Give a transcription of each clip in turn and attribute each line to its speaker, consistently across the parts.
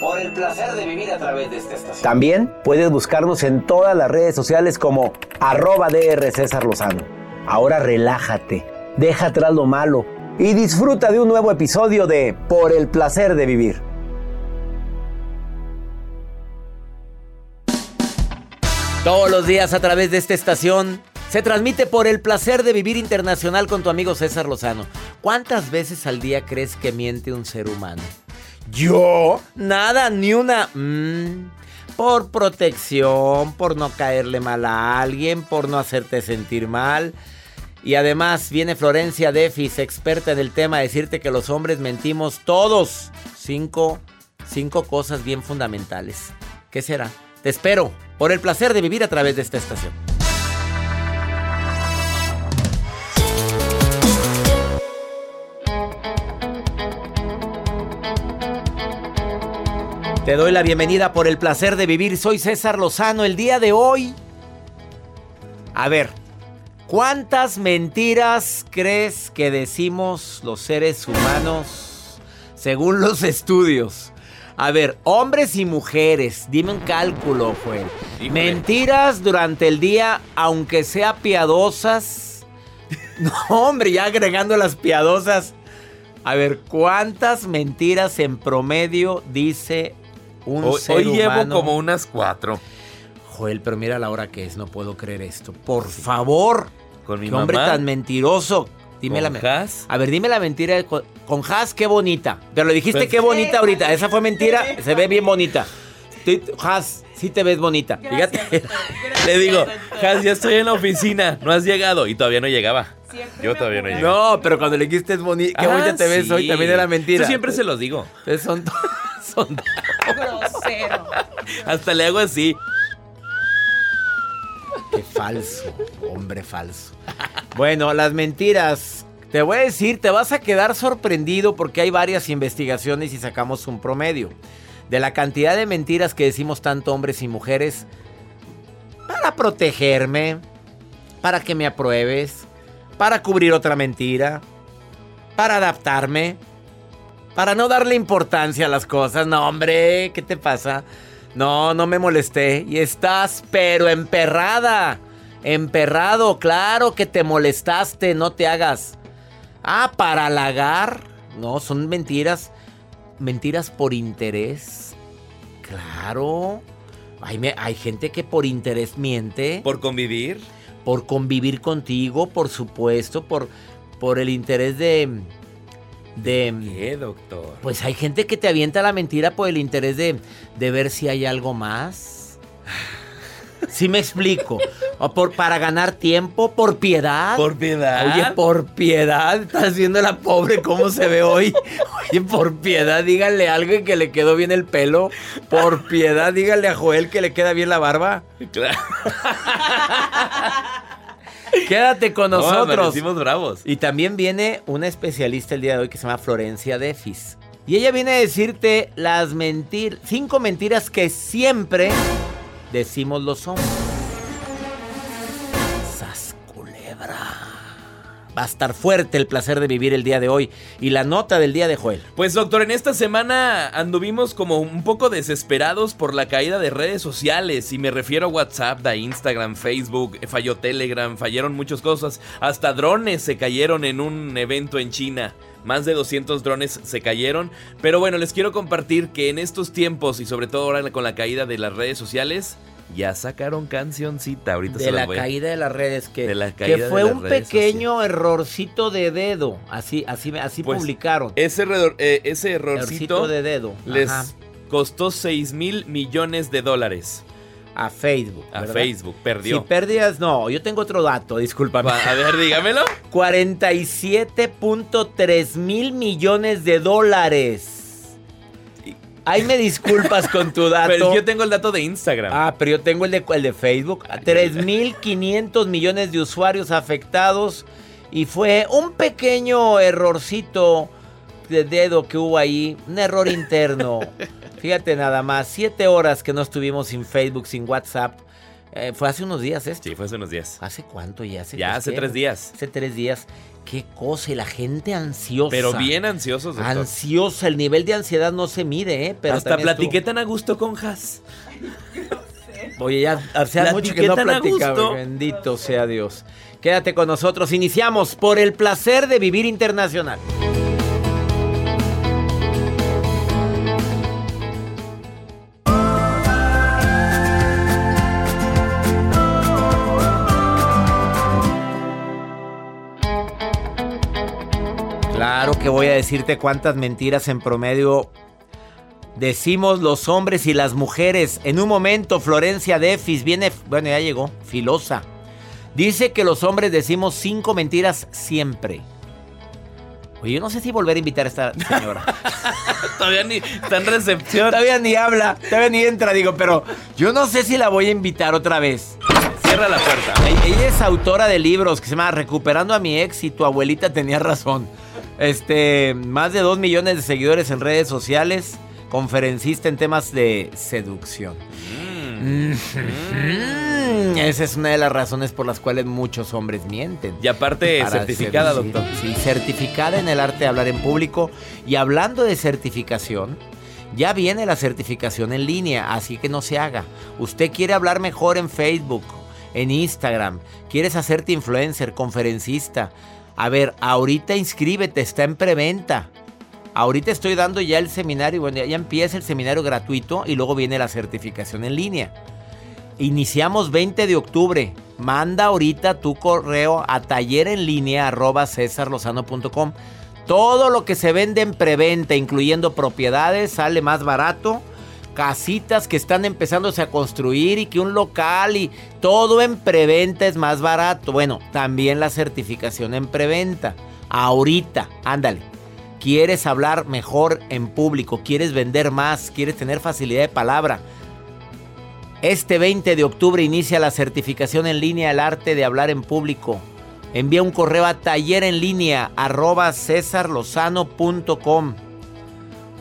Speaker 1: Por el placer de vivir a través de esta estación. También puedes buscarnos en todas las redes sociales como arroba DR César Lozano. Ahora relájate, deja atrás lo malo y disfruta de un nuevo episodio de Por el placer de vivir. Todos los días a través de esta estación se transmite por el placer de vivir internacional con tu amigo César Lozano. ¿Cuántas veces al día crees que miente un ser humano? Yo, nada, ni una. Mm, por protección, por no caerle mal a alguien, por no hacerte sentir mal. Y además viene Florencia Defis, experta en el tema, a decirte que los hombres mentimos todos. Cinco, cinco cosas bien fundamentales. ¿Qué será? Te espero por el placer de vivir a través de esta estación. Te doy la bienvenida por el placer de vivir. Soy César Lozano. El día de hoy... A ver, ¿cuántas mentiras crees que decimos los seres humanos según los estudios? A ver, hombres y mujeres, dime un cálculo, Joel. Mentiras durante el día, aunque sea piadosas. No, hombre, ya agregando las piadosas. A ver, ¿cuántas mentiras en promedio dice un
Speaker 2: hoy,
Speaker 1: ser
Speaker 2: hoy llevo
Speaker 1: humano?
Speaker 2: como unas cuatro.
Speaker 1: Joel, pero mira la hora que es, no puedo creer esto. Por favor.
Speaker 2: Con mi
Speaker 1: Qué hombre tan mentiroso. Dime
Speaker 2: con
Speaker 1: la me-
Speaker 2: Has.
Speaker 1: A ver, dime la mentira con, con Has, qué bonita. Te lo dijiste,
Speaker 2: Pues-
Speaker 1: qué bonita ahorita. Esa fue mentira, se ve bien bonita. Has, sí te ves bonita. Fíjate.
Speaker 2: Le digo, Has, ya estoy en la oficina. No has llegado. Y todavía no llegaba. Yo todavía no llegaba.
Speaker 1: No, pero cuando le dijiste es bonita, qué
Speaker 2: Ah,
Speaker 1: bonita te ves hoy, también era mentira.
Speaker 2: Yo siempre se los digo.
Speaker 1: Entonces son, son
Speaker 3: Grosero.
Speaker 2: Hasta le hago así.
Speaker 1: Qué falso, hombre falso. Bueno, las mentiras. Te voy a decir, te vas a quedar sorprendido porque hay varias investigaciones y sacamos un promedio de la cantidad de mentiras que decimos tanto hombres y mujeres para protegerme, para que me apruebes, para cubrir otra mentira, para adaptarme, para no darle importancia a las cosas. No, hombre, ¿qué te pasa? No, no me molesté. Y estás, pero emperrada. Emperrado, claro que te molestaste, no te hagas. Ah, para halagar. No, son mentiras. Mentiras por interés. Claro. Hay, hay gente que por interés miente.
Speaker 2: Por convivir.
Speaker 1: por convivir contigo, por supuesto, por, por el interés de... de
Speaker 2: ¿Qué, doctor?
Speaker 1: pues hay gente que te avienta la mentira por el interés de, de ver si hay algo más. Sí me explico. O por, para ganar tiempo, por piedad.
Speaker 2: Por piedad.
Speaker 1: Oye, por piedad, estás viendo la pobre cómo se ve hoy. Oye, por piedad, díganle a alguien que le quedó bien el pelo. Por piedad, díganle a Joel que le queda bien la barba.
Speaker 2: Claro.
Speaker 1: Quédate con
Speaker 2: No,
Speaker 1: nosotros.
Speaker 2: amanecimos bravos.
Speaker 1: Y también viene una especialista el día de hoy que se llama Florencia Defis. Y ella viene a decirte las mentiras, cinco mentiras que siempre decimos los hombres. Sas culebra. Va a estar fuerte el placer de vivir el día de hoy. Y la nota del día de Joel.
Speaker 2: Pues doctor, en esta semana anduvimos como un poco desesperados por la caída de redes sociales y me refiero a WhatsApp, a Instagram, Facebook, falló Telegram, fallaron muchas cosas, hasta drones se cayeron en un evento en China. Más de 200 drones se cayeron, pero bueno, les quiero compartir que en estos tiempos y sobre todo ahora con la caída de las redes sociales, ya sacaron cancioncita, ahorita se
Speaker 1: De
Speaker 2: las
Speaker 1: la
Speaker 2: voy
Speaker 1: caída de las redes que,
Speaker 2: De la
Speaker 1: que
Speaker 2: caída
Speaker 1: fue
Speaker 2: de las
Speaker 1: un
Speaker 2: redes
Speaker 1: pequeño errorcito de dedo. Así, así, así
Speaker 2: Pues,
Speaker 1: publicaron.
Speaker 2: Ese, redor- eh, ese errorcito
Speaker 1: Errorcito de dedo.
Speaker 2: les
Speaker 1: Ajá.
Speaker 2: costó 6 mil millones de dólares.
Speaker 1: A Facebook.
Speaker 2: A
Speaker 1: ¿verdad?
Speaker 2: Facebook, perdió.
Speaker 1: Si pérdidas, no, yo tengo otro dato, discúlpame.
Speaker 2: A ver, dígamelo.
Speaker 1: 47.3 mil millones de dólares. Ahí me disculpas con tu dato.
Speaker 2: Pero yo tengo el dato de Instagram.
Speaker 1: Ah, pero yo tengo el de, el de Facebook. 3.500 millones de usuarios afectados. Y fue un pequeño errorcito de dedo que hubo ahí. Un error interno. Fíjate nada más. Siete horas que no estuvimos sin Facebook, sin WhatsApp. Eh, fue hace unos días esto.
Speaker 2: Sí, fue hace unos días.
Speaker 1: ¿Hace cuánto ya? ¿Hace
Speaker 2: Ya
Speaker 1: qué?
Speaker 2: hace tres días.
Speaker 1: Hace tres días. Qué cosa. Y la gente ansiosa.
Speaker 2: Pero bien ansiosos, doctor.
Speaker 1: Ansiosa. El nivel de ansiedad no se mide, ¿eh? Pero
Speaker 2: Hasta platiqué tan a gusto con Has.
Speaker 1: Oye, ya hace mucho que no platicaba. Bendito sea Dios. Quédate con nosotros. Iniciamos por el placer de vivir internacional. Que voy a decirte cuántas mentiras en promedio decimos los hombres y las mujeres. En un momento, Florencia Defis viene, bueno, ya llegó, filosa. Dice que los hombres decimos cinco mentiras siempre. Oye, yo no sé si volver a invitar a esta señora.
Speaker 2: Todavía ni está en recepción.
Speaker 1: todavía ni habla, todavía ni entra, digo, pero yo no sé si la voy a invitar otra vez.
Speaker 2: Cierra la puerta.
Speaker 1: Ella- Ella es autora de libros que se llama Recuperando a mi ex y tu abuelita tenía razón. Este, más de dos millones de seguidores en redes sociales, conferencista en temas de seducción.
Speaker 2: Mm.
Speaker 1: Mm, Esa es una de las razones por las cuales muchos hombres mienten.
Speaker 2: Y aparte, certificada,
Speaker 1: seducir.
Speaker 2: doctor.
Speaker 1: Sí, certificada en el arte de hablar en público. Y hablando de certificación, ya viene la certificación en línea, así que no se haga. Usted quiere hablar mejor en Facebook, en Instagram, quieres hacerte influencer, conferencista. A ver, ahorita inscríbete, está en preventa. Ahorita estoy dando ya el seminario, bueno, ya- empieza el seminario gratuito y luego viene la certificación en línea. Iniciamos 20 de octubre. Manda ahorita tu correo a taller en línea arroba cesarlozano.com. Todo lo que se vende en preventa, incluyendo propiedades, sale más barato. Casitas que están empezándose a construir y que un local y todo en preventa es más barato. Bueno, también la certificación en preventa. Ahorita, ándale. ¿Quieres hablar mejor en público? ¿Quieres vender más? ¿Quieres tener facilidad de palabra? Este 20 de octubre inicia la certificación en línea El arte de hablar en público. Envía un correo a taller en línea.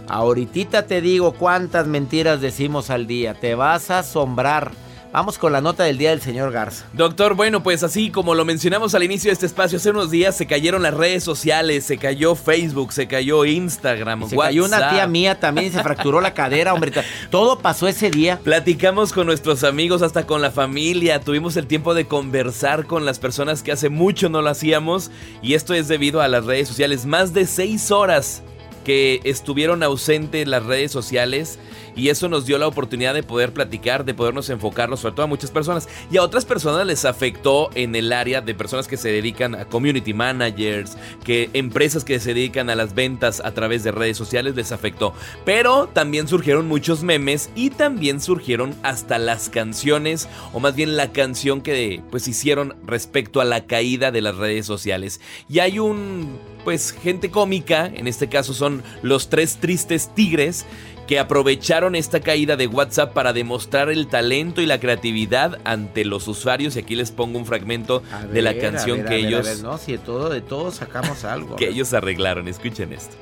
Speaker 1: Ahorita te digo cuántas mentiras decimos al día. Te vas a asombrar. Vamos con la nota del día del señor Garza.
Speaker 2: Doctor, bueno, pues así como lo mencionamos al inicio de este espacio, hace unos días se cayeron las redes sociales, se cayó Facebook, se cayó Instagram,
Speaker 1: Se cayó una tía mía también y se fracturó la cadera, hombre. Todo pasó ese día.
Speaker 2: Platicamos con nuestros amigos, hasta con la familia, tuvimos el tiempo de conversar con las personas que hace mucho no lo hacíamos y esto es debido a las redes sociales. Más de seis horas que estuvieron ausentes las redes sociales y eso nos dio la oportunidad de poder platicar, de podernos enfocarnos sobre todo a muchas personas y a otras personas les afectó en el área de personas que se dedican a community managers, que empresas que se dedican a las ventas a través de redes sociales les afectó. Pero también surgieron muchos memes y también surgieron hasta las canciones o más bien la canción que pues hicieron respecto a la caída de las redes sociales. Y hay un pues gente cómica, en este caso son los tres tristes tigres que aprovecharon esta caída de WhatsApp para demostrar el talento y la creatividad ante los usuarios y aquí les pongo un fragmento de la canción que ellos
Speaker 1: no, si de todo, de todo sacamos algo.
Speaker 2: que ellos arreglaron. Escuchen esto.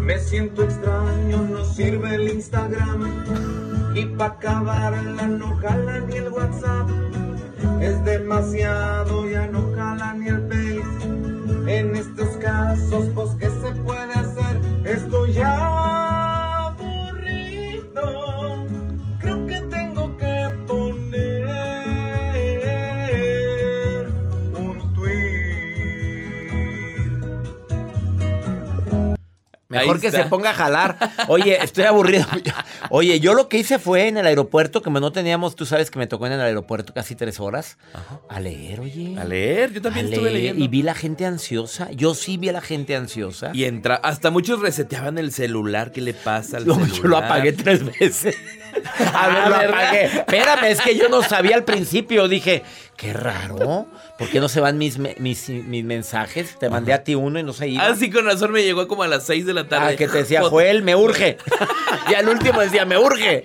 Speaker 4: Me siento extraño, no sirve el Instagram. Y pa' acabarla no jala ni el WhatsApp. Es demasiado, ya no jala ni el Face. En estos casos, pues, ¿qué se puede hacer? Estoy ya
Speaker 1: Mejor que se ponga a jalar. Oye, estoy aburrido. Oye, yo lo que hice fue en el aeropuerto, que no teníamos, tú sabes que me tocó en el aeropuerto casi tres horas, a leer, oye.
Speaker 2: A leer, yo también
Speaker 1: A
Speaker 2: estuve
Speaker 1: leer,
Speaker 2: leyendo.
Speaker 1: Y vi la gente ansiosa. Yo sí vi a la gente ansiosa.
Speaker 2: Y entra, hasta muchos reseteaban el celular. ¿Qué le pasa al
Speaker 1: Yo,
Speaker 2: celular?
Speaker 1: yo lo apagué tres veces. A ver, lo apagué. Espérame, es que yo no sabía al principio. Dije, Qué raro. ¿Por qué no se van mis, me- mis, mis mensajes? Te mandé a ti uno y no se iba.
Speaker 2: Ah, sí, con razón me llegó como a las 6 de la tarde.
Speaker 1: Ah, que te decía, Joel, me urge. y al último decía, me urge.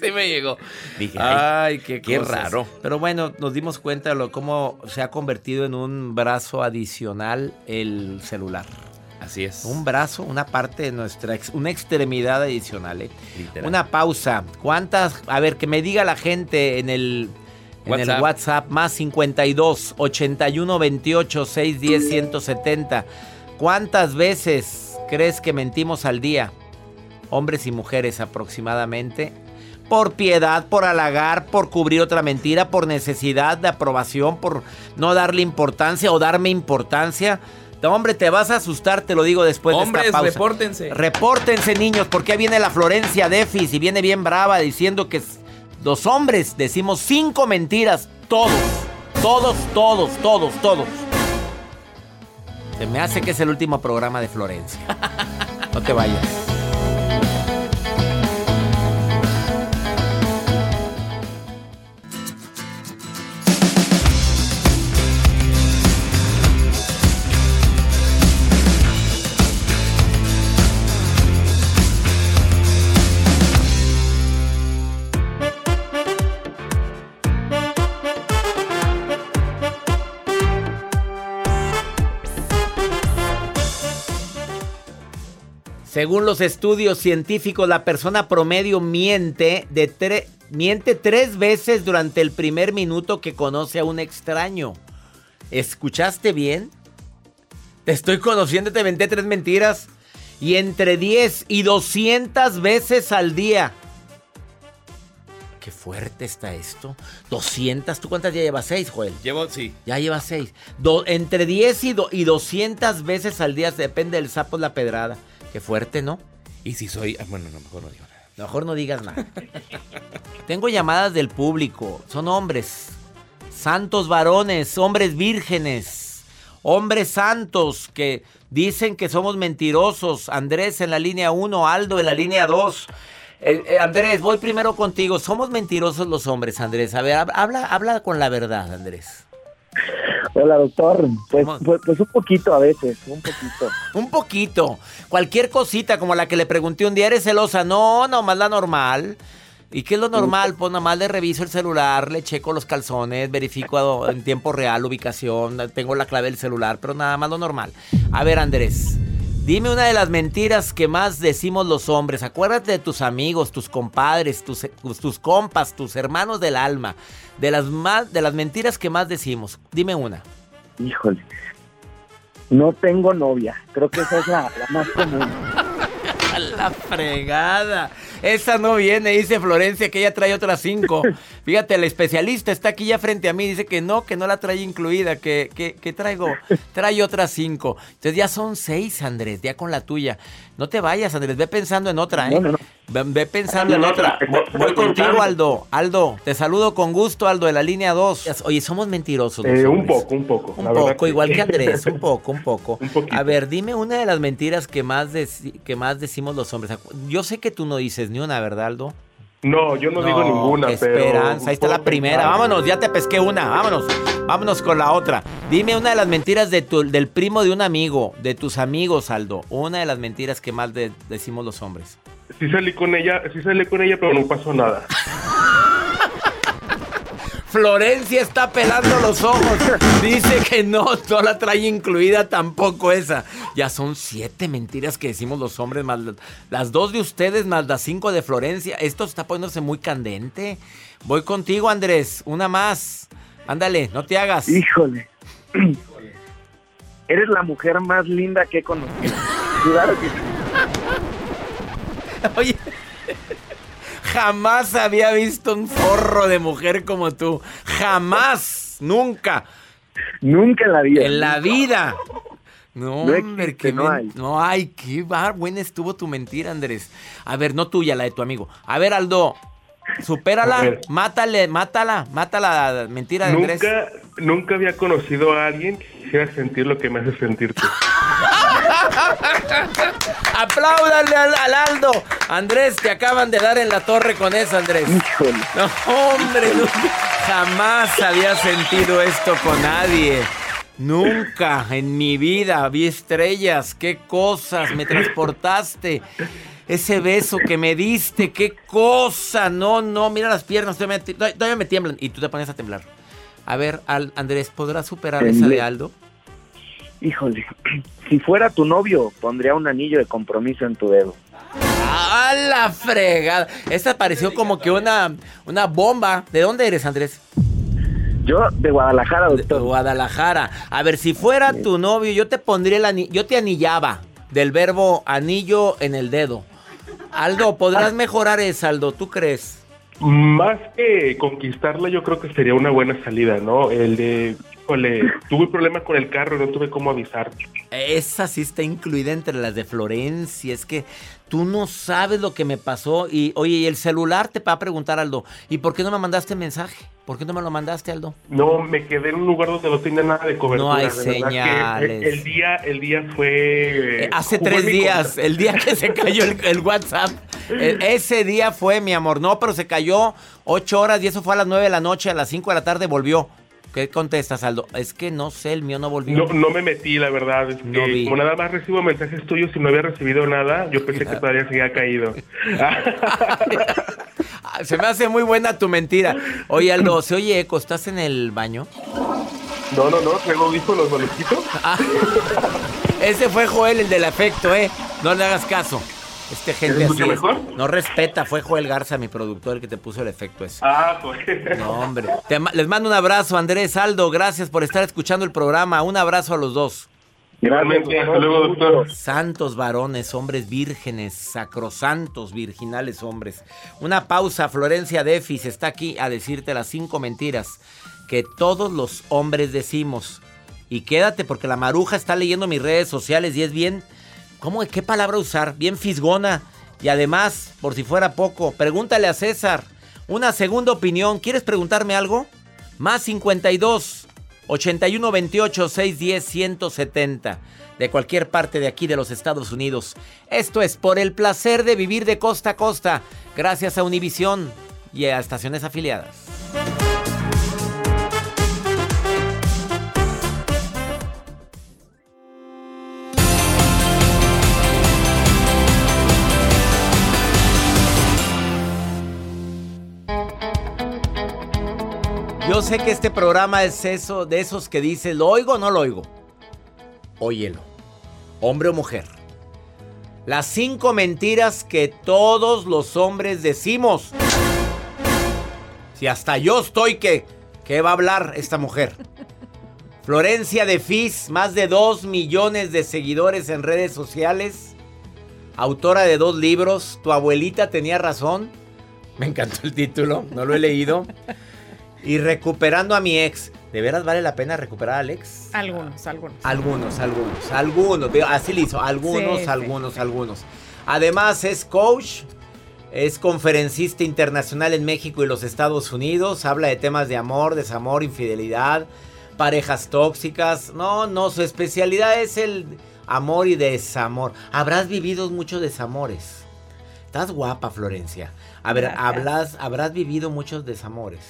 Speaker 2: Sí me llegó.
Speaker 1: Dije, ay,
Speaker 2: Ay, qué,
Speaker 1: Qué raro. Pero bueno, nos dimos cuenta de lo, cómo se ha convertido en un brazo adicional el celular.
Speaker 2: Así es.
Speaker 1: Un brazo, una parte de nuestra, ex- una extremidad adicional. ¿eh?
Speaker 2: Literal.
Speaker 1: Una pausa. ¿Cuántas? A ver, que me diga la gente en el, en el
Speaker 2: WhatsApp.
Speaker 1: Más 52 81 28 610 170. ¿Cuántas veces crees que mentimos al día? Hombres y mujeres aproximadamente. Por piedad, por halagar, por cubrir otra mentira, por necesidad de aprobación, por no darle importancia o darme importancia. No, hombre, te vas a asustar, te lo digo después de
Speaker 2: Hombres,
Speaker 1: esta pausa.
Speaker 2: repórtense.
Speaker 1: Repórtense, niños, porque ahí viene la Florencia Defis y viene bien brava diciendo que los hombres decimos cinco mentiras. Todos, todos, todos, todos, todos. Se me hace que es el último programa de Florencia. No te vayas. Según los estudios científicos, la persona promedio miente, de tre- miente tres veces durante el primer minuto que conoce a un extraño. ¿Escuchaste bien? Te estoy conociendo, te menté tres mentiras. Y entre 10 y 200 veces al día. Qué fuerte está esto. 200, ¿tú cuántas ya llevas? Seis, Joel.
Speaker 2: Llevo, sí.
Speaker 1: Ya lleva seis. Do- entre 10 y, do- y 200 veces al día, depende del sapo la pedrada. Qué fuerte, ¿no?
Speaker 2: Y si soy. ah, Bueno, no, mejor no digo nada.
Speaker 1: Mejor no digas nada. Tengo llamadas del público. Son hombres. Santos varones, hombres vírgenes. Hombres santos que dicen que somos mentirosos. Andrés en la línea 1, Aldo en la línea 2. Eh, eh, Andrés, voy primero contigo. Somos mentirosos los hombres, Andrés. A ver, hab- habla, habla con la verdad, Andrés.
Speaker 5: Hola, doctor. Pues, pues, pues un poquito a veces, un poquito.
Speaker 1: Un poquito. Cualquier cosita como la que le pregunté un día, ¿eres celosa? No, nomás la normal. ¿Y qué es lo normal? Pues nomás le reviso el celular, le checo los calzones, verifico en tiempo real ubicación, tengo la clave del celular, pero nada más lo normal. A ver, Andrés, dime una de las mentiras que más decimos los hombres. Acuérdate de tus amigos, tus compadres, tus, tus compas, tus hermanos del alma. De las, más, de las mentiras que más decimos. Dime una.
Speaker 5: Híjole. No tengo novia. Creo que esa es la, la más común.
Speaker 1: La fregada. Esa no viene, dice Florencia, que ella trae otras cinco. Fíjate, el especialista está aquí ya frente a mí, dice que no, que no la trae incluida, que, que, que traigo, trae otras cinco. Entonces ya son seis, Andrés, ya con la tuya. No te vayas, Andrés, ve pensando en otra, ¿eh?
Speaker 5: No, no, no.
Speaker 1: Ve, ve pensando en otra. Voy, voy contigo, Aldo. Aldo, te saludo con gusto, Aldo, de la línea 2. Oye, somos mentirosos.
Speaker 6: Eh, un poco, un poco.
Speaker 1: Un poco,
Speaker 6: que
Speaker 1: igual que Andrés, un poco, un poco.
Speaker 6: Un.
Speaker 1: A ver, dime una de las mentiras que más, que más decimos los hombres. Yo sé que tú no dices ni una, ¿verdad, Aldo?
Speaker 6: No, yo no, digo ninguna, pero.
Speaker 1: esperanza, ahí está la primera.
Speaker 6: pensar.
Speaker 1: Vámonos, ya te pesqué una, vámonos. Vámonos con la otra. Dime una de las mentiras de tu, del primo de un amigo, de tus amigos, Aldo. Una de las mentiras que más de- decimos los hombres.
Speaker 6: Sí salí con ella, sí salí con ella, pero no pasó nada.
Speaker 1: Florencia está pelando los ojos. Dice que no, no la trae incluida tampoco esa. Ya son siete mentiras que decimos los hombres, más la- las dos de ustedes, más las cinco de Florencia. Esto está poniéndose muy candente. Voy contigo, Andrés. Una más. Ándale, no te hagas.
Speaker 5: Híjole. Eres la mujer más linda que he conocido. Claro que sí.
Speaker 1: Oye, jamás había visto un forro de mujer como tú. Jamás, nunca.
Speaker 5: Nunca en la vida.
Speaker 1: En la vida. No,
Speaker 5: No
Speaker 1: hombre, qué
Speaker 5: no hay.
Speaker 1: no hay. Qué bar, buena estuvo tu mentira, Andrés. A ver, no tuya, la de tu amigo. A ver, Aldo, supérala, mátale, mátala, mátala la mentira de Andrés.
Speaker 6: Nunca, nunca había conocido a alguien que quisiera sentir lo que me hace sentir tú.
Speaker 1: Apláudale al, al Aldo. Andrés, te acaban de dar en la torre con eso, Andrés.
Speaker 5: Híjole.
Speaker 1: No, hombre, nunca- jamás había sentido esto con nadie. Nunca en mi vida vi estrellas. Qué cosas me transportaste. Ese beso que me diste, qué cosa. No, no, mira las piernas, todavía me, todavía me tiemblan. Y tú te pones a temblar. A ver, Al- Andrés, ¿podrás superar esa
Speaker 5: Temblé.
Speaker 1: de Aldo?
Speaker 5: Híjole. Si fuera tu novio, pondría un anillo de compromiso en tu dedo.
Speaker 1: ¡A la fregada! Esta pareció como que una, una bomba. ¿De dónde eres, Andrés?
Speaker 5: Yo de Guadalajara,
Speaker 1: De
Speaker 5: doctor.
Speaker 1: Guadalajara. A ver, si fuera tu novio, yo te pondría el anillo, yo te anillaba del verbo anillo en el dedo. Aldo, ¿podrás mejorar eso, Aldo? ¿Tú crees?
Speaker 6: Más que conquistarla, yo creo que sería una buena salida, ¿no? El de, híjole, tuve problemas con el carro y no tuve cómo avisar.
Speaker 1: Esa sí está incluida entre las de Florencia. Es que tú no sabes lo que me pasó. Y, oye, y el celular te va a preguntar, Aldo, ¿y por qué no me mandaste mensaje? ¿Por qué no me lo mandaste, Aldo?
Speaker 6: No, me quedé en un lugar donde no tenía nada de cobertura.
Speaker 1: No hay señales.
Speaker 6: El día, el día fue...
Speaker 1: Eh, hace tres días, el día que se cayó el, el WhatsApp. Eh, ese día fue, mi amor. No, pero se cayó ocho horas y eso fue a las nueve de la noche. A las cinco de la tarde volvió. ¿Qué contestas, Aldo? Es que no sé, el mío no volvió.
Speaker 6: No, no me metí, la verdad. Es que
Speaker 1: No vi.
Speaker 6: como nada más recibo mensajes tuyos y no había recibido nada, yo pensé que todavía seguía caído.
Speaker 1: Ah, Se me hace muy buena tu mentira. Oye, Aldo, ¿se oye eco? ¿Estás en el baño?
Speaker 6: no, no, no, traigo ¿no los quito?
Speaker 1: Ah, ese fue Joel, el del afecto, ¿eh? No le hagas caso. Este gente
Speaker 6: ¿Se
Speaker 1: así.
Speaker 6: escucha mejor?
Speaker 1: No respeta, fue Joel Garza, mi productor, el que te puso el efecto ese.
Speaker 6: Ah, pues.
Speaker 1: No, hombre. Te les mando un abrazo, Andrés, Aldo. Gracias por estar escuchando el programa. Un abrazo a los dos.
Speaker 6: Igualmente, hasta luego, doctor.
Speaker 1: Santos varones, hombres vírgenes, sacrosantos, virginales hombres. Una pausa, Florencia Defis está aquí a decirte las cinco mentiras que todos los hombres decimos. Y quédate porque la maruja está leyendo mis redes sociales y es bien, ¿cómo, qué palabra usar? Bien fisgona. Y además, por si fuera poco, pregúntale a César. Una segunda opinión. ¿Quieres preguntarme algo? Más 52 81 28 610 170 de cualquier parte de aquí de los Estados Unidos. Esto es por el placer de vivir de costa a costa, gracias a Univisión y a estaciones afiliadas. Yo sé que este programa es eso de esos que dices, ¿lo oigo o no lo oigo? Óyelo, hombre o mujer. Las cinco mentiras que todos los hombres decimos. Si hasta yo estoy que, ¿qué va a hablar esta mujer? Florencia de Fis, más de dos millones de seguidores en redes sociales. Autora de dos libros, Tu abuelita tenía razón. Me encantó el título, no lo he leído. Y recuperando a mi ex. ¿De veras vale la pena recuperar al ex?
Speaker 3: Algunos, algunos.
Speaker 1: Algunos, algunos, algunos. Así le hizo. Algunos,
Speaker 3: Sí, sí.
Speaker 1: algunos, algunos. Además es coach, es conferencista internacional en México y los Estados Unidos. Habla de temas de amor, desamor, infidelidad, parejas tóxicas. No, no, su especialidad es el amor y desamor. Habrás vivido muchos desamores. Estás guapa, Florencia. A ver, hablas, habrás vivido muchos desamores.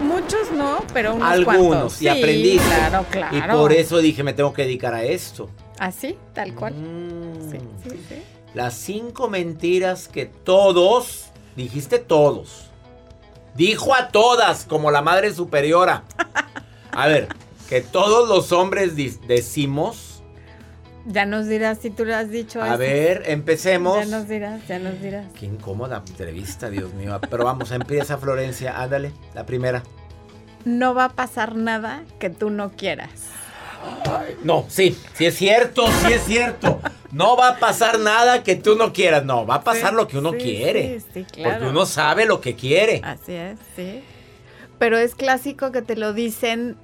Speaker 3: Muchos no, pero unos
Speaker 1: Algunos.
Speaker 3: cuantos.
Speaker 1: Y
Speaker 3: Sí,
Speaker 1: aprendiste.
Speaker 3: Claro, claro.
Speaker 1: Y por eso dije, me tengo que dedicar a esto.
Speaker 3: Así, tal cual.
Speaker 1: Mm.
Speaker 3: Sí, sí, sí.
Speaker 1: Las cinco mentiras que todos, dijiste todos, dijo a todas como la madre superiora. A ver, que todos los hombres decimos.
Speaker 3: Ya nos dirás si tú lo has dicho.
Speaker 1: A
Speaker 3: eso.
Speaker 1: ver, empecemos.
Speaker 3: Ya nos dirás, ya nos dirás.
Speaker 1: Qué incómoda entrevista, Dios mío. Pero vamos, empieza Florencia, ándale, la primera.
Speaker 3: No va a pasar nada que tú no quieras.
Speaker 1: No, sí, sí es cierto, sí es cierto. No va a pasar nada que tú no quieras, no, va a pasar
Speaker 3: Sí,
Speaker 1: lo que uno
Speaker 3: sí,
Speaker 1: quiere.
Speaker 3: sí, sí, claro.
Speaker 1: Porque uno sabe lo que quiere.
Speaker 3: Así es, sí. Pero es clásico que te lo dicen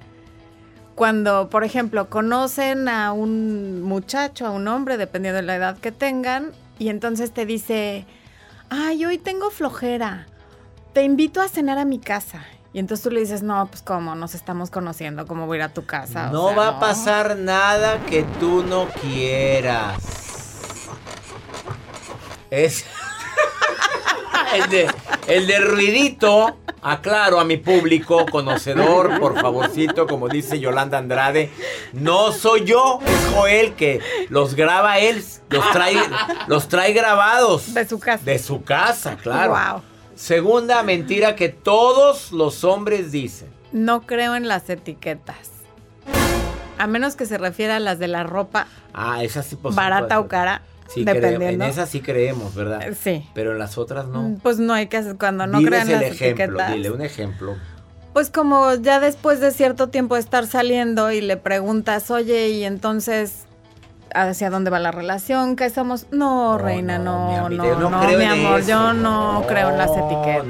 Speaker 3: cuando, por ejemplo, conocen a un muchacho, a un hombre, dependiendo de la edad que tengan, y entonces te dice, ay, hoy tengo flojera, te invito a cenar a mi casa. Y entonces tú le dices, no, pues cómo, nos estamos conociendo, cómo voy a ir a tu casa. O
Speaker 1: No
Speaker 3: sea,
Speaker 1: va a pasar nada que tú no quieras. Es. El, de, el de ruidito. Aclaro a mi público conocedor, por favorcito, como dice Yolanda Andrade. No soy yo, es Joel que los graba él, los trae, los trae grabados.
Speaker 3: De su casa.
Speaker 1: De su casa, claro.
Speaker 3: Wow.
Speaker 1: Segunda mentira que todos los hombres dicen.
Speaker 3: No creo en las etiquetas. A menos que se refiera a las de la ropa
Speaker 1: Ah, esa sí
Speaker 3: barata o cara,
Speaker 1: Sí, creo- en
Speaker 3: dependiendo.
Speaker 1: esas sí creemos, ¿verdad?
Speaker 3: Eh, Sí.
Speaker 1: Pero en las otras no.
Speaker 3: Pues no hay que hacer cuando no crean
Speaker 1: el
Speaker 3: las
Speaker 1: ejemplo,
Speaker 3: etiquetas.
Speaker 1: dile un ejemplo.
Speaker 3: Pues como ya después de cierto tiempo de estar saliendo y le preguntas, oye, y entonces hacia dónde va la relación, ¿qué somos? No,
Speaker 1: No,
Speaker 3: reina,
Speaker 1: no,
Speaker 3: no,
Speaker 1: mi
Speaker 3: no, no,
Speaker 1: creo
Speaker 3: mi amor,
Speaker 1: eso.
Speaker 3: yo no, creo en las etiquetas.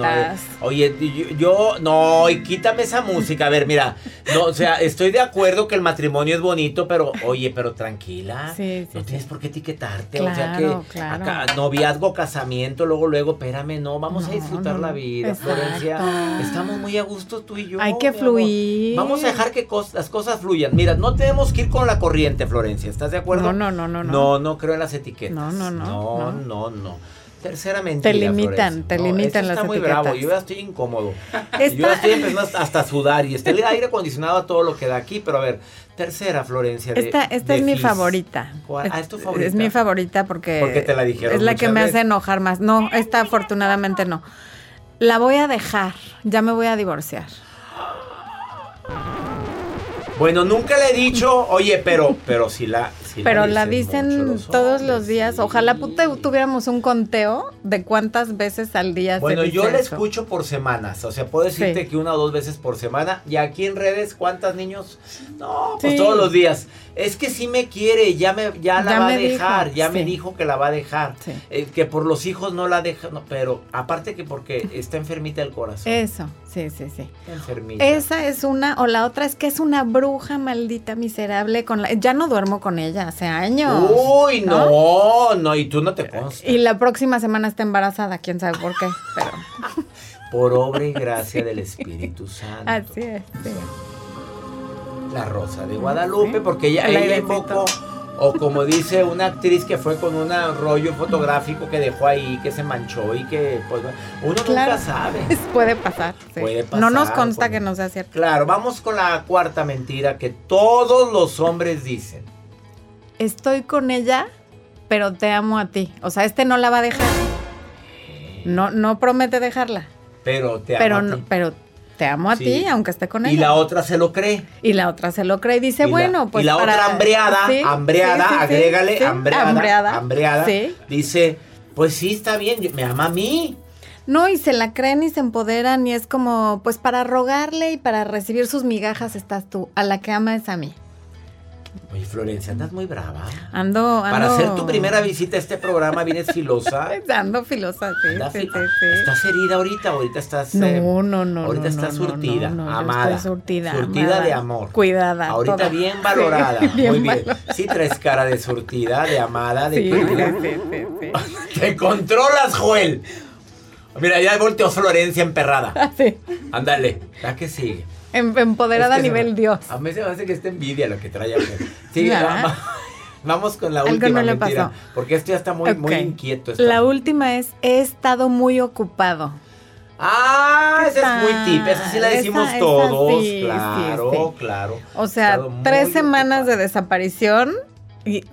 Speaker 1: no. Oye, yo, yo- no, y quítame esa música. A ver, mira, no, o sea, estoy de acuerdo que el matrimonio es bonito, pero, oye, pero tranquila.
Speaker 3: Sí, sí,
Speaker 1: no
Speaker 3: sí.
Speaker 1: tienes por qué etiquetarte. o sea
Speaker 3: Claro,
Speaker 1: que
Speaker 3: claro.
Speaker 1: acá, noviazgo, casamiento, luego, luego, espérame, no, vamos a disfrutar la vida,
Speaker 3: Exacto.
Speaker 1: Florencia. Estamos muy a gusto tú y yo.
Speaker 3: Hay que
Speaker 1: amor.
Speaker 3: fluir.
Speaker 1: Vamos a dejar que cos- las cosas fluyan. Mira, no tenemos que ir con la corriente, Florencia. ¿Estás de acuerdo?
Speaker 3: No, no, no, no, no.
Speaker 1: No, creo en las etiquetas.
Speaker 3: No, no, no,
Speaker 1: No,
Speaker 3: no.
Speaker 1: no. Tercera mentira.
Speaker 3: Te limitan, te limitan las
Speaker 1: está muy
Speaker 3: etiquetas.
Speaker 1: bravo, yo ya estoy incómodo. Yo ya estoy empezando hasta, a sudar y está el aire acondicionado a todo lo que da aquí, pero a ver, tercera Florencia.
Speaker 3: Esta, es mi favorita.
Speaker 1: ¿Cuál? Ah, es tu favorita.
Speaker 3: Es mi favorita porque,
Speaker 1: Porque te la dijeron
Speaker 3: es la que me hace enojar más. No, esta afortunadamente no. La voy a dejar, ya me voy a divorciar.
Speaker 1: Bueno, nunca le he dicho, oye, pero, pero si la. Sí
Speaker 3: Pero la
Speaker 1: dicen
Speaker 3: dicen
Speaker 1: mucho los
Speaker 3: todos
Speaker 1: hombres,
Speaker 3: los días. Ojalá pu- tuviéramos un conteo de cuántas veces al día
Speaker 1: Bueno,
Speaker 3: se dice
Speaker 1: yo la
Speaker 3: eso.
Speaker 1: escucho por semanas. O sea, puedo decirte
Speaker 3: Sí.
Speaker 1: que una o dos veces por semana. Y aquí en redes, ¿cuántos niños? No, pues
Speaker 3: Sí.
Speaker 1: todos los días. Es que sí me quiere, ya me ya la
Speaker 3: Ya
Speaker 1: va a
Speaker 3: dijo,
Speaker 1: dejar, ya me dijo que la va a dejar. Eh, que por los hijos no la deja, no, pero aparte que porque está enfermita el corazón.
Speaker 3: Eso, sí, sí, sí.
Speaker 1: Enfermita.
Speaker 3: Esa es una, o la otra es que es una bruja maldita miserable con la, ya no duermo con ella hace años.
Speaker 1: Uy, no, no, y tú no te consta.
Speaker 3: Y la próxima semana está embarazada, quién sabe por qué, pero
Speaker 1: Por obra y gracia del Espíritu Santo.
Speaker 3: así es. sí.
Speaker 1: La Rosa de Guadalupe,
Speaker 3: Sí.
Speaker 1: porque ella,
Speaker 3: El
Speaker 1: ella invocó, o como dice una actriz que fue con un rollo fotográfico que dejó ahí, que se manchó y que, pues, uno
Speaker 3: Claro.
Speaker 1: nunca sabe.
Speaker 3: Puede pasar.
Speaker 1: Puede
Speaker 3: no nos
Speaker 1: pasar,
Speaker 3: consta que no sea cierto.
Speaker 1: Claro, vamos con la cuarta mentira que todos los hombres dicen.
Speaker 3: Estoy con ella, pero te amo a ti. O sea, este no la va a dejar. No, no promete dejarla.
Speaker 1: Pero te
Speaker 3: Pero,
Speaker 1: amo a
Speaker 3: no,
Speaker 1: ti.
Speaker 3: pero te amo a
Speaker 1: Sí.
Speaker 3: ti, aunque esté con ella.
Speaker 1: Y la otra se lo cree.
Speaker 3: Y la otra se lo cree y dice,
Speaker 1: Y la-
Speaker 3: bueno, pues
Speaker 1: y la
Speaker 3: para-
Speaker 1: otra hambreada,
Speaker 3: Sí,
Speaker 1: hambreada,
Speaker 3: sí,
Speaker 1: agrégale, hambreada,
Speaker 3: hambreada,
Speaker 1: dice, pues sí, está bien, me ama a mí.
Speaker 3: No, y se la creen y se empoderan y es como, pues para rogarle y para recibir sus migajas estás tú. A la que ama es a mí.
Speaker 1: Oye, Florencia, andas muy brava.
Speaker 3: Ando, ando.
Speaker 1: Para hacer tu primera visita a este programa vienes filosa.
Speaker 3: Ando filosa, sí, sí, sí, sí.
Speaker 1: ¿Estás herida ahorita? Ahorita estás... eh,
Speaker 3: No, no, no.
Speaker 1: ahorita
Speaker 3: no,
Speaker 1: estás
Speaker 3: no, no,
Speaker 1: surtida,
Speaker 3: no, no, yo
Speaker 1: amada.
Speaker 3: estoy surtida.
Speaker 1: Surtida
Speaker 3: amada,
Speaker 1: de amor.
Speaker 3: Cuidada.
Speaker 1: Ahorita
Speaker 3: toda.
Speaker 1: bien valorada. Muy bien.
Speaker 3: valorada.
Speaker 1: Sí traes cara de surtida, de amada, de
Speaker 3: Sí,
Speaker 1: querida.
Speaker 3: sí, sí, sí, sí.
Speaker 1: Te controlas, Joel. Mira, ya volteó Florencia emperrada.
Speaker 3: Sí.
Speaker 1: Ándale, la que sigue.
Speaker 3: Em- Empoderada
Speaker 1: Es que
Speaker 3: a nivel
Speaker 1: me-
Speaker 3: Dios.
Speaker 1: A mí se me hace que esta envidia lo que trae a Joel. Sí, vamos con la
Speaker 3: Algo
Speaker 1: última
Speaker 3: no le
Speaker 1: mentira.
Speaker 3: pasó.
Speaker 1: Porque esto ya está muy, muy inquieto. esto.
Speaker 3: La última es, he estado muy ocupado.
Speaker 1: Ah,
Speaker 3: ¿Qué
Speaker 1: esa es muy tip, esa sí la decimos
Speaker 3: esa
Speaker 1: todos,
Speaker 3: sí,
Speaker 1: claro,
Speaker 3: sí.
Speaker 1: claro.
Speaker 3: O sea, tres semanas de desaparición y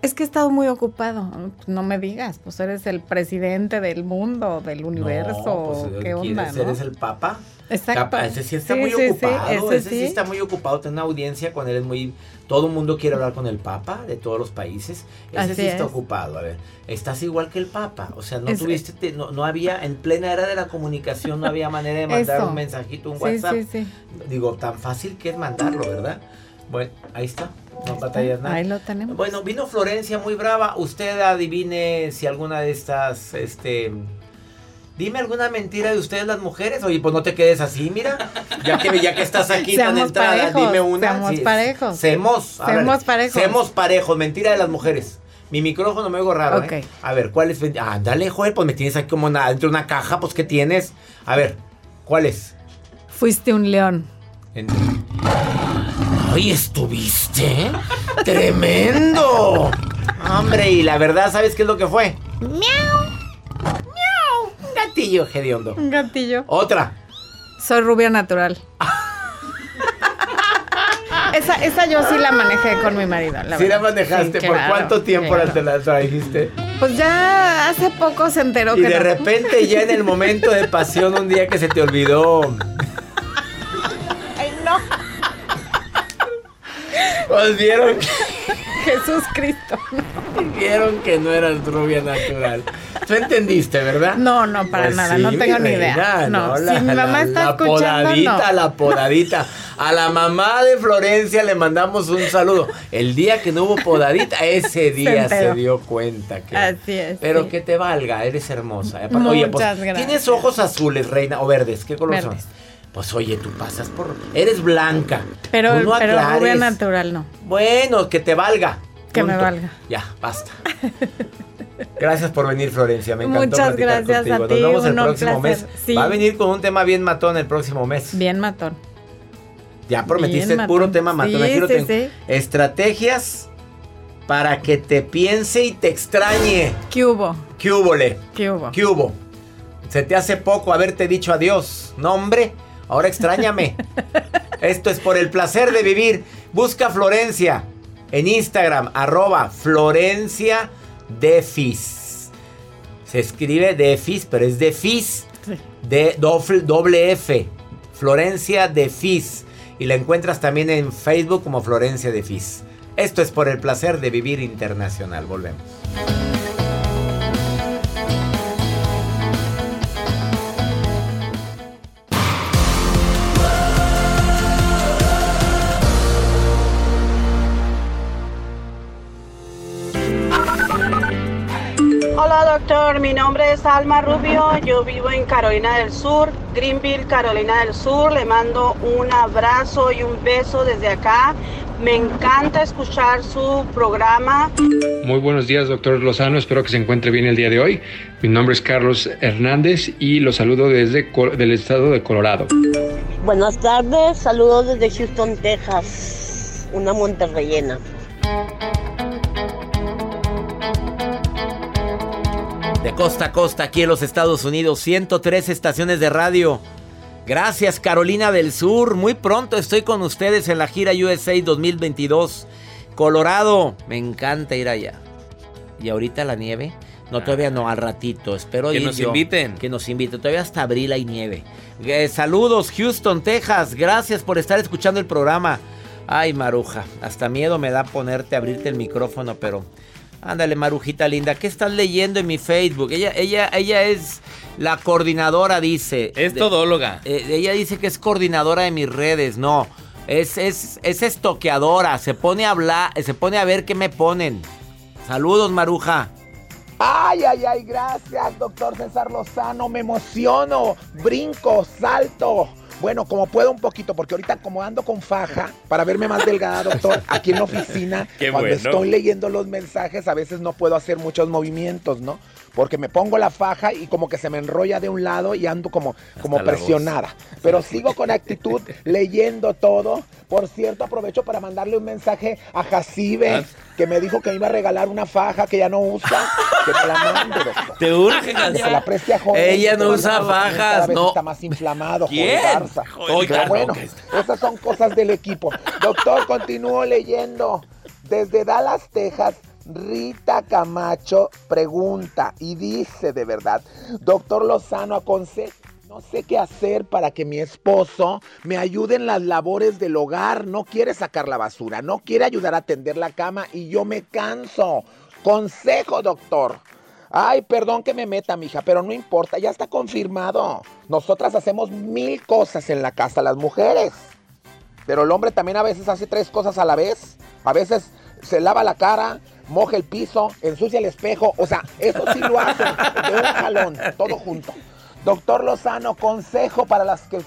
Speaker 3: es que he estado muy ocupado. No me digas, pues eres el presidente del mundo, del universo.
Speaker 1: No, pues,
Speaker 3: ¿Qué onda,
Speaker 1: ¿quieres-
Speaker 3: no?
Speaker 1: ¿Eres el papa?
Speaker 3: Exacto.
Speaker 1: Ese sí está
Speaker 3: Sí,
Speaker 1: muy
Speaker 3: sí, sí,
Speaker 1: ocupado,
Speaker 3: ese
Speaker 1: ese sí. está muy ocupado, tiene una audiencia con él, es muy... Todo el mundo quiere hablar con el papa de todos los países. Ese
Speaker 3: Así
Speaker 1: sí está
Speaker 3: es.
Speaker 1: ocupado, a ver. Estás igual que el papa, o sea, no
Speaker 3: Es-
Speaker 1: tuviste, te- no, no había, en plena era de la comunicación, no había manera de mandar
Speaker 3: Eso.
Speaker 1: un mensajito, un WhatsApp.
Speaker 3: sí, sí.
Speaker 1: Digo, tan fácil que es mandarlo, ¿verdad? Bueno, ahí está, no batallas nada.
Speaker 3: Ahí lo tenemos.
Speaker 1: Bueno, vino Florencia muy brava. Usted adivine si alguna de estas, este... Dime alguna mentira de ustedes las mujeres. Oye, pues no te quedes así, mira. Ya que, ya que estás aquí tan
Speaker 3: Seamos
Speaker 1: entrada,
Speaker 3: parejos,
Speaker 1: dime una.
Speaker 3: seamos parejos.
Speaker 1: Semos.
Speaker 3: parejos.
Speaker 1: Semos parejos. Mentira de las mujeres. Mi micrófono me oigo raro, ¿eh?
Speaker 3: Ok.
Speaker 1: A ver, ¿cuál es? Ah, dale, Joel, pues me tienes aquí como dentro de una caja, pues ¿qué tienes? A ver, ¿cuál es?
Speaker 3: Fuiste un león.
Speaker 1: En- ¡Ay, estuviste! ¡Tremendo! Hombre, y la verdad, ¿sabes qué es lo que fue? ¡Miau! Gatillo hediondo.
Speaker 3: Un gatillo.
Speaker 1: Otra.
Speaker 3: Soy rubia natural. esa, esa yo sí la manejé con mi marido. La
Speaker 1: ¿Sí la manejaste?
Speaker 3: Sí,
Speaker 1: ¿Por
Speaker 3: claro,
Speaker 1: cuánto tiempo la
Speaker 3: claro.
Speaker 1: te la trajiste?
Speaker 3: Pues ya hace poco se enteró
Speaker 1: Y
Speaker 3: que
Speaker 1: de
Speaker 3: no.
Speaker 1: repente ya en el momento de pasión un día que se te olvidó.
Speaker 3: Ay, no.
Speaker 1: Pues vieron,
Speaker 3: Jesús Cristo.
Speaker 1: vieron que no eras rubia natural. Tú entendiste, ¿verdad?
Speaker 3: No, no, para
Speaker 1: Pues
Speaker 3: nada,
Speaker 1: sí,
Speaker 3: no tengo ni idea. No,
Speaker 1: la-
Speaker 3: si mi mamá
Speaker 1: la-
Speaker 3: está
Speaker 1: la
Speaker 3: escuchando,
Speaker 1: podadita,
Speaker 3: no.
Speaker 1: la podadita. A la mamá de Florencia le mandamos un saludo. El día que no hubo podadita, ese día se, dio cuenta que.
Speaker 3: Así es,
Speaker 1: Pero
Speaker 3: sí.
Speaker 1: que te valga, eres hermosa. Aparte, Oye, pues,
Speaker 3: Muchas gracias.
Speaker 1: tienes ojos azules, reina, o verdes. ¿Qué color
Speaker 3: Verdes.
Speaker 1: son? Pues oye, tú pasas por. Eres blanca.
Speaker 3: Pero,
Speaker 1: no
Speaker 3: pero rubia
Speaker 1: aclares.
Speaker 3: natural no.
Speaker 1: Bueno, que te valga.
Speaker 3: Que me valga.
Speaker 1: Ya, basta. Gracias por venir, Florencia. Me encantó
Speaker 3: Muchas
Speaker 1: platicar
Speaker 3: gracias
Speaker 1: contigo.
Speaker 3: a
Speaker 1: Nos vemos el próximo
Speaker 3: placer.
Speaker 1: mes.
Speaker 3: Sí.
Speaker 1: Va a venir con un tema bien matón el próximo mes.
Speaker 3: Bien matón.
Speaker 1: Ya prometiste
Speaker 3: Bien
Speaker 1: el puro
Speaker 3: matón.
Speaker 1: tema matón.
Speaker 3: Sí,
Speaker 1: Aquí lo
Speaker 3: sí,
Speaker 1: tengo.
Speaker 3: sí.
Speaker 1: Estrategias para que te piense y te extrañe.
Speaker 3: ¿Qué hubo?
Speaker 1: ¿Qué húbole?
Speaker 3: ¿Qué hubo?
Speaker 1: ¿Qué hubo? Se te hace poco haberte dicho adiós. No, hombre, ahora extrañame. Esto es por el placer de vivir. Busca Florencia en Instagram, arroba Florencia Defis. Se escribe Defis, pero es Defis de doble F. Florencia Defis. Y la encuentras también en Facebook como Florencia Defis. Esto es por el placer de vivir internacional. Volvemos.
Speaker 7: Mi nombre es Alma Rubio, yo vivo en Carolina del Sur, Greenville, Carolina del Sur. Le mando un abrazo y un beso desde acá. Me encanta escuchar su programa.
Speaker 8: Muy buenos días, doctor Lozano. Espero que se encuentre bien el día de hoy. Mi nombre es Carlos Hernández y lo saludo desde del estado de Colorado.
Speaker 9: Buenas tardes, saludos desde Houston, Texas, una monterrellena.
Speaker 1: De costa a costa aquí en los Estados Unidos, 103 estaciones de radio. Gracias Carolina del Sur. Muy pronto estoy con ustedes en la gira USA 2022. Colorado, me encanta ir allá. ¿Y ahorita la nieve? No, todavía no, al ratito. Espero
Speaker 2: Que
Speaker 1: ir
Speaker 2: nos
Speaker 1: yo.
Speaker 2: inviten.
Speaker 1: Que nos inviten. Todavía hasta abril hay nieve. Eh, saludos, Houston, Texas. Gracias por estar escuchando el programa. Ay, Maruja, hasta miedo me da ponerte, abrirte el micrófono, pero... Ándale, Marujita linda, ¿qué estás leyendo en mi Facebook? Ella, ella, ella es la coordinadora, dice.
Speaker 2: Es
Speaker 1: de-
Speaker 2: todóloga.
Speaker 1: eh, ella dice que es coordinadora de mis redes. No, es, es, es estoqueadora. Se pone a hablar, se pone a ver qué me ponen. Saludos, Maruja.
Speaker 10: Ay, ay, ay, gracias, doctor César Lozano. Me emociono, brinco, salto. Bueno, como puedo un poquito, porque ahorita como ando con faja, para verme más delgada, doctor, aquí en la oficina,
Speaker 2: Qué
Speaker 10: cuando
Speaker 2: bueno.
Speaker 10: estoy leyendo los mensajes, a veces no puedo hacer muchos movimientos, ¿no? Porque me pongo la faja y como que se me enrolla de un lado y ando como, como presionada. Pero sigo con actitud leyendo todo. Por cierto, aprovecho para mandarle un mensaje a Jacibe,
Speaker 2: Ah.
Speaker 10: que me dijo que me iba a regalar una faja que ya no usa, que me la mande, doctor.
Speaker 2: Te urge,
Speaker 10: Que se la preste a Jorge,
Speaker 1: Ella no usa
Speaker 10: cada vez
Speaker 1: fajas, no.
Speaker 10: Está más inflamado, Jorge
Speaker 2: ¿Quién?
Speaker 10: Garza.
Speaker 2: Joel
Speaker 10: Pero bueno, esas son cosas del equipo. Doctor, continúo leyendo. Desde Dallas, Texas, Rita Camacho pregunta y dice de verdad, doctor Lozano, aconseja. No sé qué hacer para que mi esposo me ayude en las labores del hogar. No quiere sacar la basura, no quiere ayudar a tender la cama y yo me canso. Consejo, doctor. Ay, perdón que me meta, mija, pero no importa, ya está confirmado. Nosotras hacemos mil cosas en la casa, las mujeres. Pero el hombre también a veces hace tres cosas a la vez. A veces se lava la cara, moja el piso, ensucia el espejo. O sea, eso sí lo hacen de un jalón, todo junto. Doctor Lozano, consejo para las que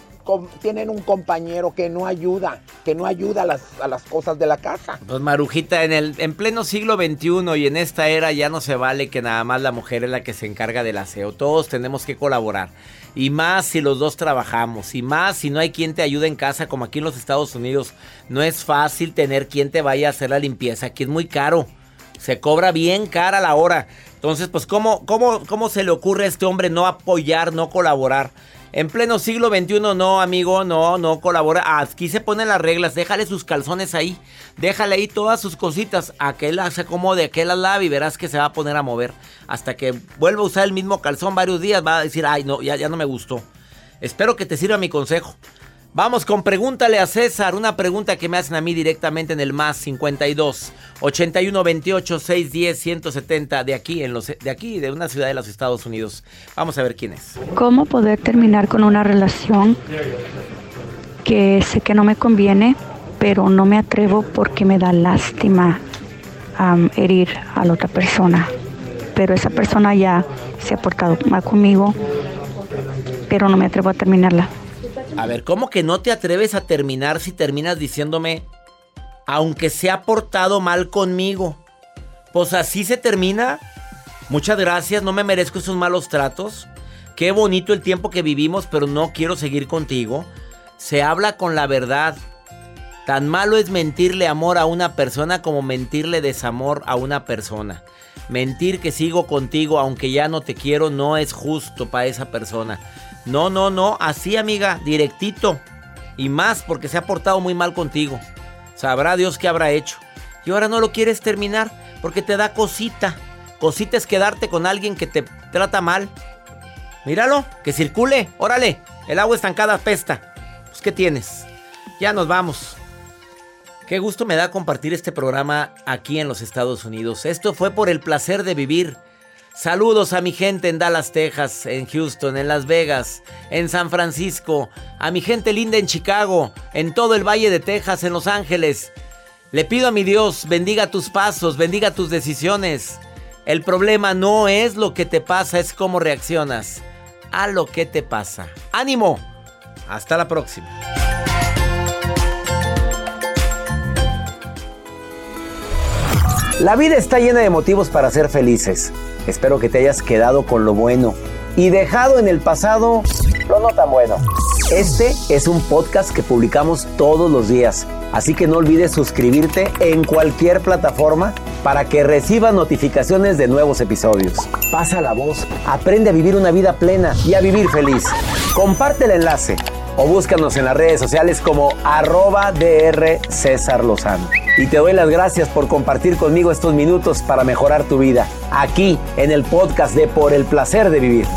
Speaker 10: tienen un compañero que no ayuda, que no ayuda a las, a las cosas de la casa.
Speaker 1: Pues Marujita, en el en pleno siglo XXI y en esta era ya no se vale que nada más la mujer es la que se encarga del aseo. Todos tenemos que colaborar. Y más si los dos trabajamos. Y más si no hay quien te ayude en casa, como aquí en los Estados Unidos. No es fácil tener quien te vaya a hacer la limpieza. Aquí es muy caro. Se cobra bien cara la hora. Entonces, pues, ¿cómo, cómo, cómo se le ocurre a este hombre no apoyar, no colaborar? En pleno siglo XXI, no, amigo, no, no colabora. Aquí se ponen las reglas. Déjale sus calzones ahí. Déjale ahí todas sus cositas. A que él se acomode, a que él las lave y verás que se va a poner a mover. Hasta que vuelva a usar el mismo calzón varios días. Va a decir, ay, no, ya, ya no me gustó. Espero que te sirva mi consejo. Vamos con pregúntale a César, una pregunta que me hacen a mí directamente en el más 52 81 28 610 170 de aquí en los de aquí de una ciudad de los Estados Unidos. Vamos a ver quién es.
Speaker 11: ¿Cómo poder terminar con una relación que sé que no me conviene, pero no me atrevo porque me da lástima herir a la otra persona? Pero esa persona ya se ha portado mal conmigo, pero no me atrevo a terminarla.
Speaker 1: A ver, ¿cómo que no te atreves a terminar si terminas diciéndome aunque se ha portado mal conmigo? Pues así se termina. Muchas gracias, no me merezco esos malos tratos. Qué bonito el tiempo que vivimos, pero no quiero seguir contigo. Se habla con la verdad. Tan malo es mentirle amor a una persona como mentirle desamor a una persona. Mentir que sigo contigo aunque ya no te quiero no es justo para esa persona. No, no, no, así amiga, directito. Y más porque se ha portado muy mal contigo. Sabrá Dios qué habrá hecho. Y ahora no lo quieres terminar porque te da cosita. Cosita es quedarte con alguien que te trata mal. Míralo, que circule, órale. El agua estancada pesta. Pues ¿qué tienes? Ya nos vamos. Qué gusto me da compartir este programa aquí en los Estados Unidos. Esto fue por el placer de vivir. Saludos a mi gente en Dallas, Texas, en Houston, en Las Vegas, en San Francisco, a mi gente linda en Chicago, en todo el Valle de Texas, en Los Ángeles. Le pido a mi Dios, bendiga tus pasos, bendiga tus decisiones. El problema no es lo que te pasa, es cómo reaccionas a lo que te pasa. ¡Ánimo! Hasta la próxima. La vida está llena de motivos para ser felices. Espero que te hayas quedado con lo bueno y dejado en el pasado lo no tan bueno. Este es un podcast que publicamos todos los días, así que no olvides suscribirte en cualquier plataforma para que recibas notificaciones de nuevos episodios. Pasa la voz, aprende a vivir una vida plena y a vivir feliz. Comparte el enlace o búscanos en las redes sociales como arroba DR César Lozano. Y te doy las gracias por compartir conmigo estos minutos para mejorar tu vida, aquí en el podcast de Por el Placer de Vivir.